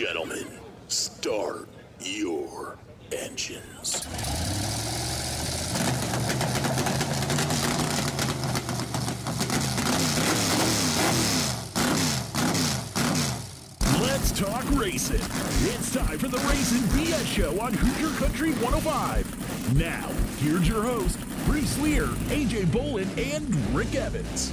gentlemen, start your engines. Let's talk racing. It's time for the Racing BS Show on Hoosier Country 105. Now, here's your host, Bruce Lear, AJ Bolin, and Rick Evans.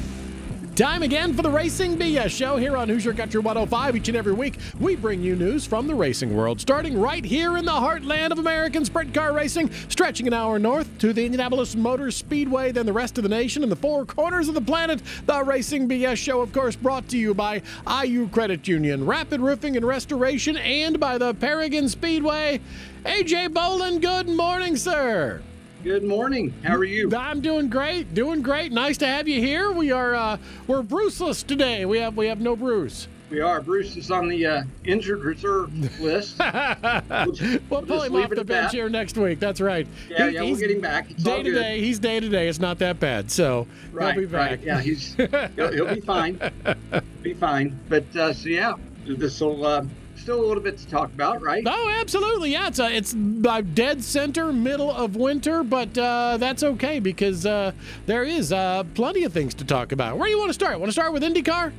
Time again for the Racing BS show here on Hoosier Country 105. Each and every week, we bring you news from the racing world, starting right here in the heartland of American sprint car racing, stretching an hour north to the Indianapolis Motor Speedway, then the rest of the nation and the four corners of the planet. The Racing BS show, of course, brought to you by IU Credit Union, Rapid Roofing and Restoration, and by the Paragon Speedway. AJ Bolin, good morning, sir. Good morning. How are you? I'm doing great. Doing great. Nice to have you here. We are uh, we're Bruceless today. We have we have no Bruce. We are. Bruce is on the uh, injured reserve list. we'll, we'll pull him off the bench here next week. That's right. Yeah, he, yeah, we'll get him back. It's day to day. He's day to day. It's not that bad. So right, he'll be back. Right. Yeah, he's he'll, he'll be fine. be fine. But uh, so yeah, this will. Still a little bit to talk about, right? Oh, absolutely. Yeah, it's it's dead center, middle of winter, but uh, that's okay because uh, there is uh, plenty of things to talk about. Where do you want to start? Want to start with IndyCar?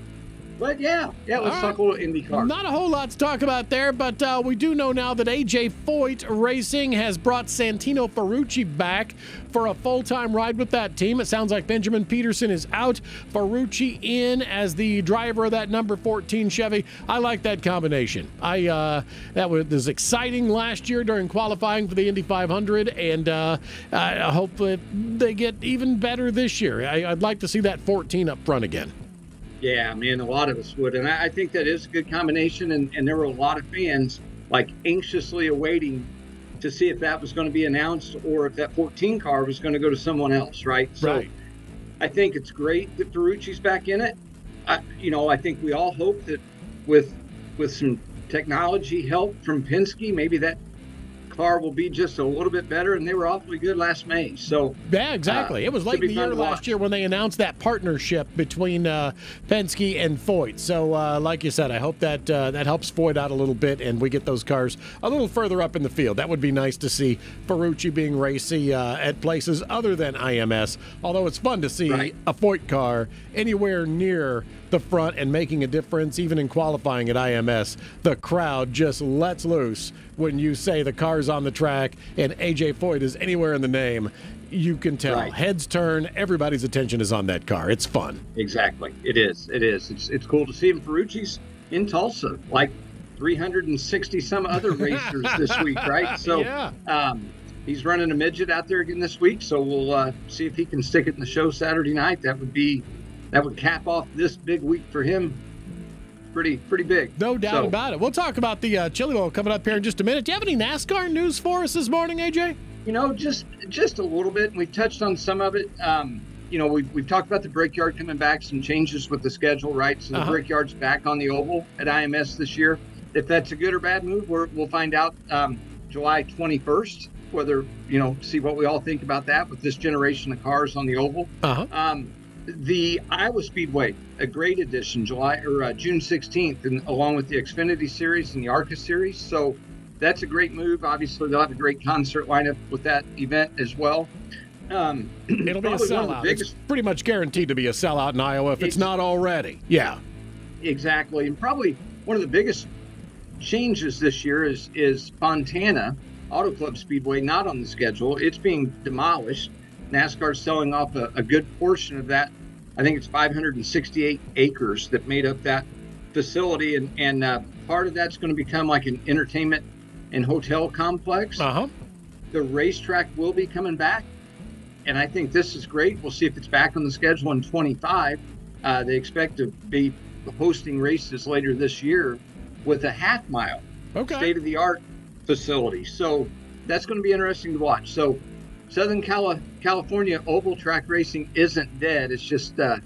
But yeah, yeah, let's talk a little IndyCar. Not a whole lot to talk about there, but uh, we do know now that AJ Foyt Racing has brought Santino Ferrucci back for a full time ride with that team. It sounds like Benjamin Pedersen is out, Ferrucci in as the driver of that number 14 Chevy. I like that combination. I uh, that was exciting last year during qualifying for the Indy 500, and uh, I hope that they get even better this year. I, I'd like to see that 14 up front again. Yeah, man, a lot of us would. And I, I think that is a good combination. And, and there were a lot of fans like anxiously awaiting to see if that was going to be announced or if that 14 car was going to go to someone else, right? So right. I think it's great that Ferrucci's back in it. I, you know, I think we all hope that with with some technology help from Penske, maybe that car will be just a little bit better, and they were awfully good last May. So yeah, exactly. Uh, it was late in the year last year when they announced that partnership between uh, Penske and Foyt. So, uh, like you said, I hope that uh, that helps Foyt out a little bit, and we get those cars a little further up in the field. That would be nice to see Ferrucci being racy uh, at places other than IMS. Although it's fun to see right. a Foyt car anywhere near the front and making a difference, even in qualifying at IMS. The crowd just lets loose when you say the car's on the track and AJ Foyt is anywhere in the name. You can tell. Right. Heads turn. Everybody's attention is on that car. It's fun. Exactly. It is. It is. It's, it's cool to see him. Ferrucci's in Tulsa, like 360 some other racers this week, right? So, yeah. um, he's running a midget out there again this week. So we'll uh, see if he can stick it in the show Saturday night. That would be that would cap off this big week for him. Pretty, pretty big. No doubt so, about it. We'll talk about the uh, Chili Bowl coming up here in just a minute. Do you have any NASCAR news for us this morning, AJ? You know, just just a little bit. We've touched on some of it. Um, you know, we've, we've talked about the Brickyard coming back, some changes with the schedule, right? So the Uh-huh. Brickyard's back on the oval at IMS this year. If that's a good or bad move, we're, we'll find out um, July 21st. Whether you know, see what we all think about that with this generation of cars on the oval. Uh huh. Um, the Iowa Speedway, a great addition, July or uh, June 16th, and along with the Xfinity Series and the ARCA Series. So that's a great move. Obviously, they'll have a great concert lineup with that event as well. Um, It'll be a probably one of the sellout. biggest- It's pretty much guaranteed to be a sellout in Iowa if it's, It's- not already. Yeah. Exactly, and probably one of the biggest changes this year is is Fontana Auto Club Speedway not on the schedule. It's being demolished. NASCAR's selling off a, a good portion of that. I think it's 568 acres that made up that facility, and and uh, part of that's going to become like an entertainment and hotel complex. Uh huh. The racetrack will be coming back, and I think this is great. We'll see if it's back on the schedule in 25. Uh, they expect to be hosting races later this year with a half mile Okay. state of the art facility. So that's going to be interesting to watch. So Southern Cali- California oval track racing isn't dead. It's just uh,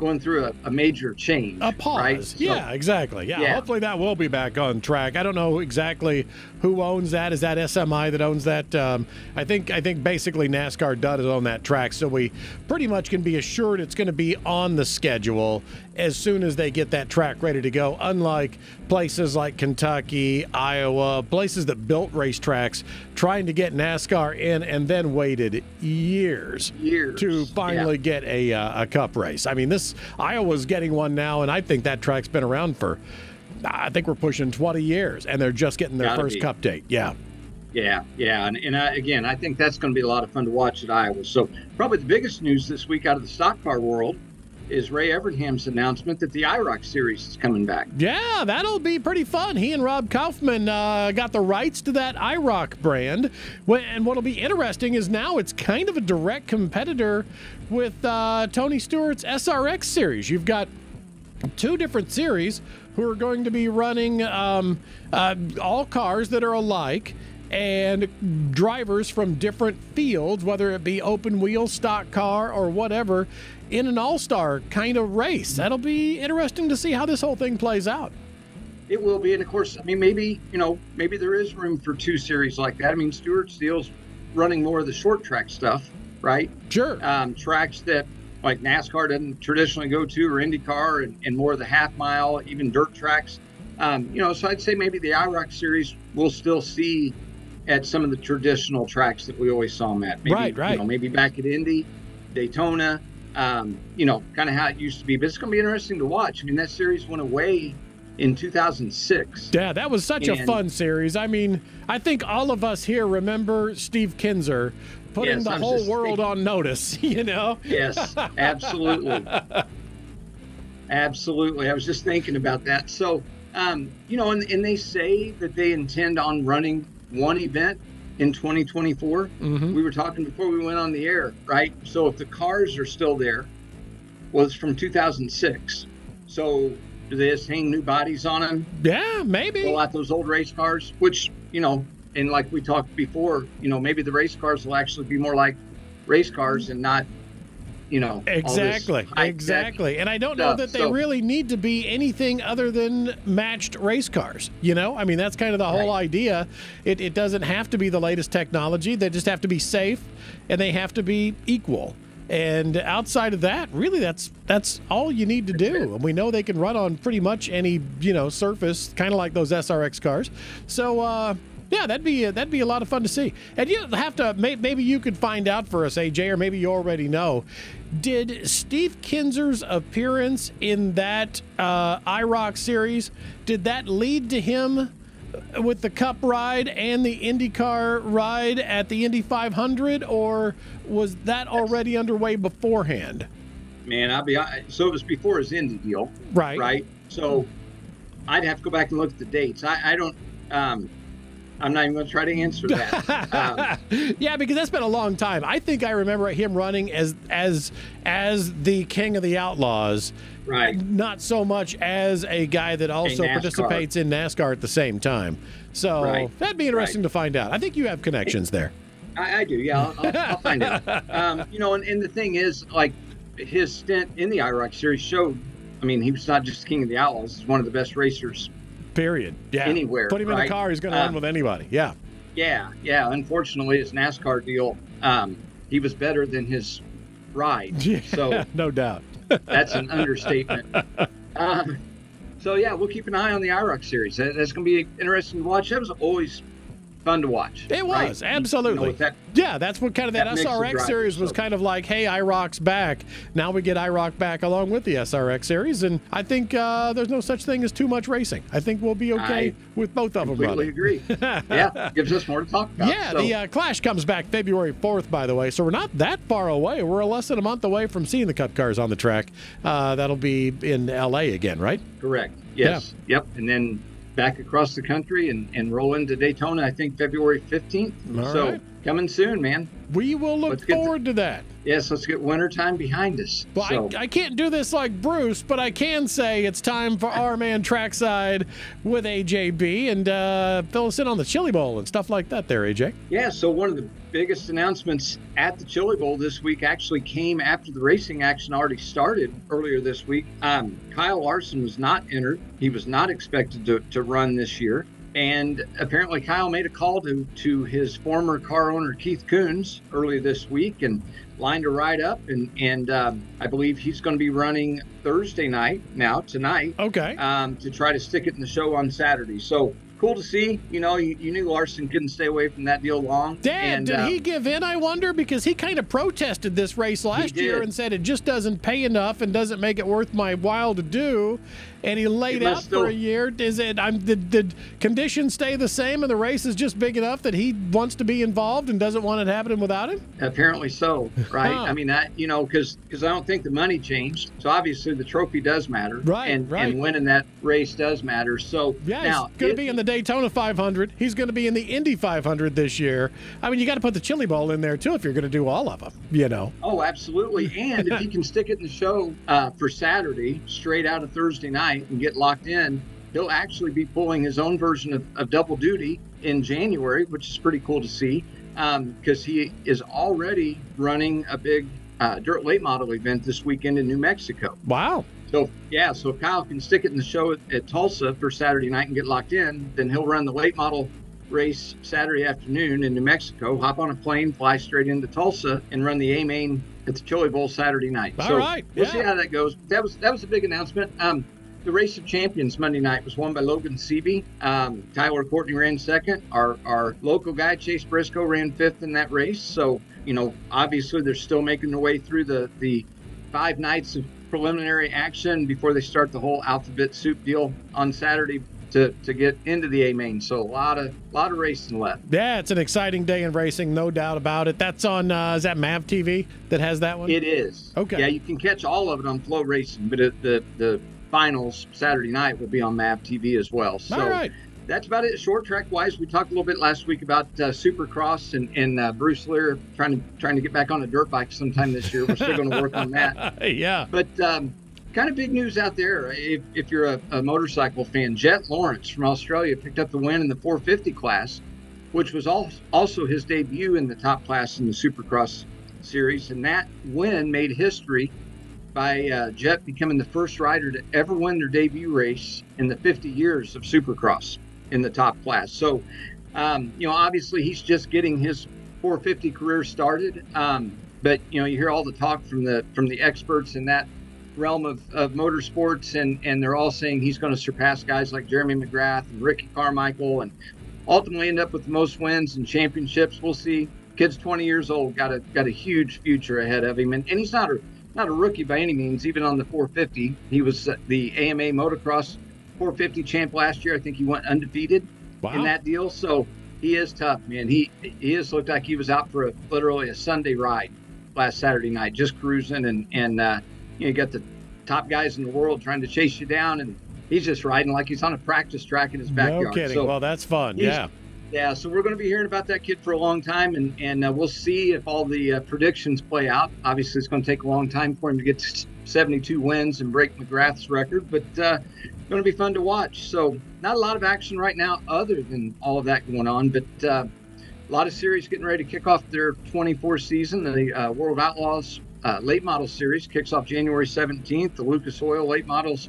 going through a, a major change. A pause. Right? So- yeah, exactly. Yeah, Yeah. hopefully that will be back on track. I don't know exactly who owns that. Is that SMI that owns that? Um, I think I think basically NASCAR does own that track, so we pretty much can be assured it's going to be on the schedule as soon as they get that track ready to go. Unlike places like Kentucky, Iowa, places that built racetracks, trying to get NASCAR in and then waited years Years, to finally yeah. get a uh, a cup race. I mean, this Iowa's getting one now, and I think that track's been around for. I think we're pushing 20 years, and they're just getting their Gotta first be. cup date. Yeah. Yeah, yeah, and, and I, again, I think that's going to be a lot of fun to watch at Iowa. So probably the biggest news this week out of the stock car world is Ray Evernham's announcement that the IROC series is coming back. Yeah, that'll be pretty fun. He and Rob Kauffman uh, got the rights to that IROC brand. And what'll be interesting is now it's kind of a direct competitor with uh, Tony Stewart's SRX series. You've got two different series who are going to be running um, uh, all cars that are alike and drivers from different fields, whether it be open wheel, stock car, or whatever, in an all star kind of race. That'll be interesting to see how this whole thing plays out. It will be, and of course, I mean, maybe you know, maybe there is room for two series like that. I mean, Stewart Steele's running more of the short track stuff, right? Sure. Um, tracks that like NASCAR doesn't traditionally go to, or IndyCar, and, and more of the half mile, even dirt tracks. Um, you know, so I'd say maybe the IROC series we'll still see at some of the traditional tracks that we always saw them at. Maybe, Right, right. You know, maybe back at Indy, Daytona. Um, you know, kind of how it used to be. But it's going to be interesting to watch. I mean, that series went away in 2006. Yeah, that was such a fun series. I mean, I think all of us here remember Steve Kinser putting Yes, the I was whole world thinking- on notice, you know? Yes, absolutely. absolutely. I was just thinking about that. So, um, you know, and, and they say that they intend on running one event in 2024. Mhm. We were talking before we went on the air, right? So if the cars are still there, well, it's from 2006. So do they just hang new bodies on them? Yeah, maybe. pull out those old race cars, which, you know, and like we talked before, you know, maybe the race cars will actually be more like race cars and not, you know, Exactly, exactly. And I don't know that they So- really need to be anything other than matched race cars. You know, I mean, that's kind of the whole Right. idea. It, it doesn't have to be the latest technology, they just have to be safe and they have to be equal. And outside of that, really, that's that's all you need to do. And we know they can run on pretty much any you know surface, kind of like those SRX cars. So uh, yeah, that'd be that'd be a lot of fun to see. And you have to may, maybe you could find out for us, AJ, or maybe you already know. Did Steve Kinser's appearance in that uh, IROC series did that lead to him with the Cup ride and the IndyCar ride at the Indy 500, or was that already underway beforehand? Man, I'll be so it was before his Indy deal, Right. right? So I'd have to go back and look at the dates. I, I don't. Um, I'm not even going to try to answer that. um, yeah, because that's been a long time. I think I remember him running as as as the king of the outlaws, right. not so much as a guy that also participates in NASCAR at the same time. So Right. that'd be interesting to find out. I think you have connections there. I, I do. Yeah, I'll, I'll, I'll find out. Um, you know, and, and the thing is, like, his stint in the IROC series showed. I mean, he was not just king of the outlaws; he's one of the best racers. Period. Yeah. Anywhere, Put him in a car, he's going to run Um, with anybody. Yeah. Yeah, yeah. Unfortunately, his NASCAR deal, um, he was better than his ride. Yeah. So no doubt. that's an understatement. Um, so yeah, we'll keep an eye on the IROC series. That, that's going to be interesting to watch. That was always fun to watch. It right? was You know, absolutely. that yeah, that's what kind of that, that SRX series was so- kind of like, hey, IROC's back. Now we get IROC back along with the SRX series, and I think uh, there's no such thing as too much racing. I think we'll be okay I with both of them completely agree. yeah, gives us more to talk about. Yeah, So- the uh, Clash comes back February 4th, by the way, so we're not that far away. We're less than a month away from seeing the Cup cars on the track. Uh, that'll be in LA again, right? Correct. Yes. Yep. And then back across the country and, and roll into Daytona, I think February 15th. All so right. coming soon, man. We will look Let's forward to that. Yes, let's get wintertime behind us. Well, so, I, I can't do this like Bruce, but I can say it's time for our man trackside with AJB and uh, fill us in on the Chili Bowl and stuff like that. There, AJ. yeah, so one of the biggest announcements at the Chili Bowl this week actually came after the racing action already started earlier this week. Um, Kyle Larson was not entered. He was not expected to, to run this year. And apparently, Kyle made a call to, to his former car owner, Keith Kunz, early this week and lined a ride up. And, and um, I believe he's going to be running Thursday night now, tonight, Okay. um, to try to stick it in the show on Saturday. So cool to see. You know, you, you knew Larson couldn't stay away from that deal long. Dad, and, did uh, he give in? I wonder because he kind of protested this race last year and said it just doesn't pay enough and doesn't make it worth my while to do. And he laid out for a year. Is it? I'm did, did conditions stay the same and the race is just big enough that he wants to be involved and doesn't want it happening without him? Apparently so, right? Huh. I mean, that you know, because because I don't think the money changed. So obviously the trophy does matter, Right, And right. and winning that race does matter. So Yeah, now he's going to be in the Daytona 500. He's going to be in the Indy 500 this year. I mean, you got to put the Chili Bowl in there too if you're going to do all of them. You know. Oh, absolutely. And if he can stick it in the show uh, for Saturday, straight out of Thursday night, and get locked in, he'll actually be pulling his own version of, of double duty in January, which is pretty cool to see because he is already running a big uh, dirt late model event this weekend in New Mexico. Wow. So, yeah, so if Kyle can stick it in the show at, at Tulsa for Saturday night and get locked in, then he'll run the late model race Saturday afternoon in New Mexico, hop on a plane, fly straight into Tulsa, and run the A main at the Chili Bowl Saturday night. All so right, we'll yeah. see how that goes. That was that was a big announcement. Um, the race of champions Monday night was won by Logan Seavey. Um, Tyler Courtney ran second. Our our local guy Chase Briscoe ran fifth in that race. So you know, obviously they're still making their way through the the five nights of preliminary action before they start the whole alphabet soup deal on Saturday to, to get into the A main. So a lot of lot of racing left. Yeah, it's an exciting day in racing, no doubt about it. That's on, uh, is that MAV TV that has that one? It is. Okay. Yeah, you can catch all of it on FloRacing, but it, the the finals Saturday night will be on MAV TV as well. So All right. that's about it. Short track wise, we talked a little bit last week about uh, Supercross and, and uh, Bruce Lear trying to trying to get back on a dirt bike sometime this year. We're still going to work on that. yeah. But um, kind of big news out there. If, if you're a, a motorcycle fan, Jett Lawrence from Australia picked up the win in the 450 class, which was al- also his debut in the top class in the Supercross series. And that win made history by uh, becoming the first rider to ever win their debut race in the 50 years of Supercross in the top class. So, um, you know, obviously he's just getting his 450 career started. Um, but you know, you hear all the talk from the from the experts in that realm of, of motorsports, and and they're all saying he's going to surpass guys like Jeremy McGrath and Ricky Carmichael, and ultimately end up with the most wins and championships. We'll see. Kid's 20 years old, got a got a huge future ahead of him, and, and he's not a not a rookie by any means. Even on the 450, he was the AMA Motocross 450 champ last year. I think he went undefeated Wow. in that deal. So he is tough, man. He he just looked like he was out for a, literally a Sunday ride last Saturday night, just cruising, and and uh, you, know, you got the top guys in the world trying to chase you down, and he's just riding like he's on a practice track in his backyard. no kidding. So, well, that's fun. Yeah. Yeah, so we're going to be hearing about that kid for a long time, and and uh, we'll see if all the uh, predictions play out. Obviously, it's going to take a long time for him to get to 72 wins and break McGrath's record, but uh, going to be fun to watch. So, not a lot of action right now, other than all of that going on, but uh, a lot of series getting ready to kick off their 24 season. The uh, World Outlaws uh, Late Model Series kicks off January 17th. The Lucas Oil Late Models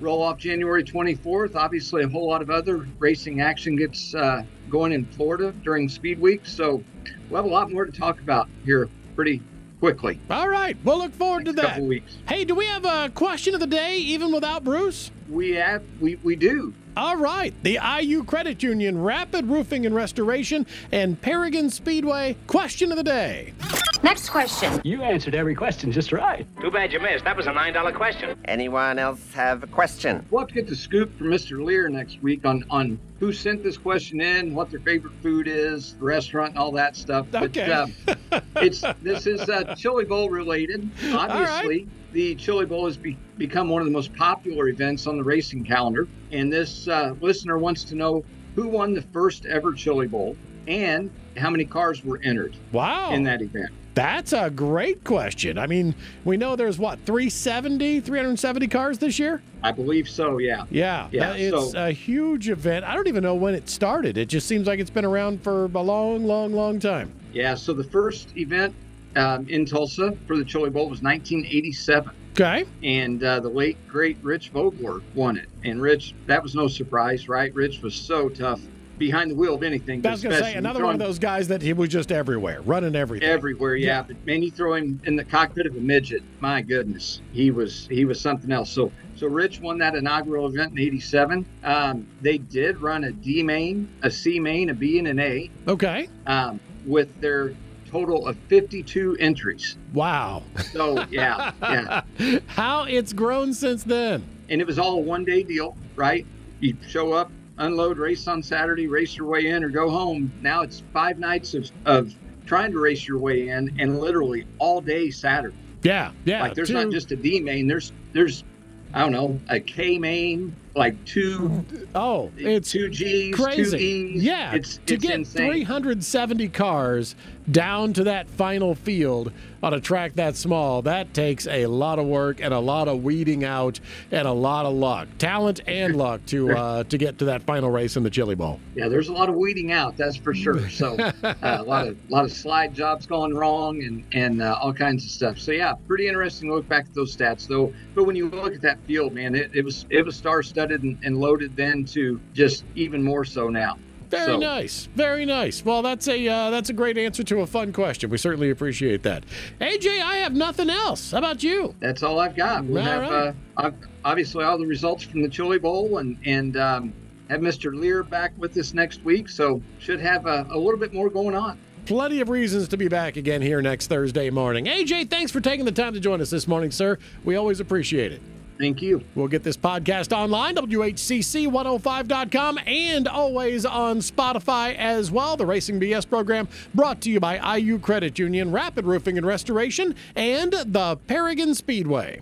roll off January 24th. Obviously, a whole lot of other racing action gets uh, going in Florida during Speed Week. So we'll have a lot more to talk about here pretty quickly. All right. We'll look forward to that. couple weeks. Hey, do we have a question of the day even without Bruce? We have we, we do. All right. The IU Credit Union, Rapid Roofing and Restoration, and Paragon Speedway question of the day. Next question. You answered every question just right. Too bad you missed. That was a $9 question. Anyone else have a question? We'll have to get the scoop from Mr. Lear next week on on who sent this question in, what their favorite food is, the restaurant, and all that stuff. Okay. But uh, it's this is uh, Chili Bowl related. Obviously, the Chili Bowl has be, become one of the most popular events on the racing calendar. And this uh, listener wants to know who won the first ever Chili Bowl and how many cars were entered Wow. in that event. That's a great question. I mean, we know there's what, 370, 370 cars this year? I believe so. Yeah. Yeah. Yeah, it's so- a huge event. I don't even know when it started. It just seems like it's been around for a long, long, long time. Yeah. So the first event um, in Tulsa for the Chili Bowl was 1987. Okay. and uh, the late great Rich Vogler won it. And Rich, that was no surprise, right? Rich was so tough behind the wheel of anything. I was going to say, another one of those guys that he was just everywhere, running everything. everywhere. Yeah. Yeah. but man, you throw him in the cockpit of a midget. My goodness, he was he was something else. So so Rich won that inaugural event in '87. Um, they did run a D main, a C main, a B, and an A okay. um, with their total of 52 entries. Wow. So yeah, yeah. How it's grown since then. and it was all a one day deal, right? You show up, unload, race on Saturday, race your way in, or go home. Now it's five nights of, of trying to race your way in, and literally all day Saturday. Yeah. Yeah. like there's two- not just a D main. There's there's I don't know a K main, like two Oh, it's two G's, crazy. two E's. Yeah, it's to it's get insane. 370 cars down to that final field on a track that small, that takes a lot of work and a lot of weeding out and a lot of luck, talent and luck to uh, to get to that final race in the Chili Bowl. Yeah, there's a lot of weeding out, that's for sure. So uh, a lot of lot of slide jobs going wrong and and uh, all kinds of stuff. So yeah, pretty interesting look back at those stats though. But when you look at that field, man, it, it was it was star studded and, and loaded then to just even more so now. Very So- nice, very nice. Well, that's a uh, that's a great answer to a fun question. We certainly appreciate that. AJ, I have nothing else. How about you? That's all I've got. We'll All have right. uh, obviously all the results from the Chili Bowl and and um, have Mr. Lear back with us next week. So should have a, a little bit more going on. Plenty of reasons to be back again here next Thursday morning. AJ, thanks for taking the time to join us this morning, sir. We always appreciate it. Thank you. We'll get this podcast online, WHCC105.com, and always on Spotify as well. The Racing BS program brought to you by IU Credit Union, Rapid Roofing and Restoration, and the Paragon Speedway.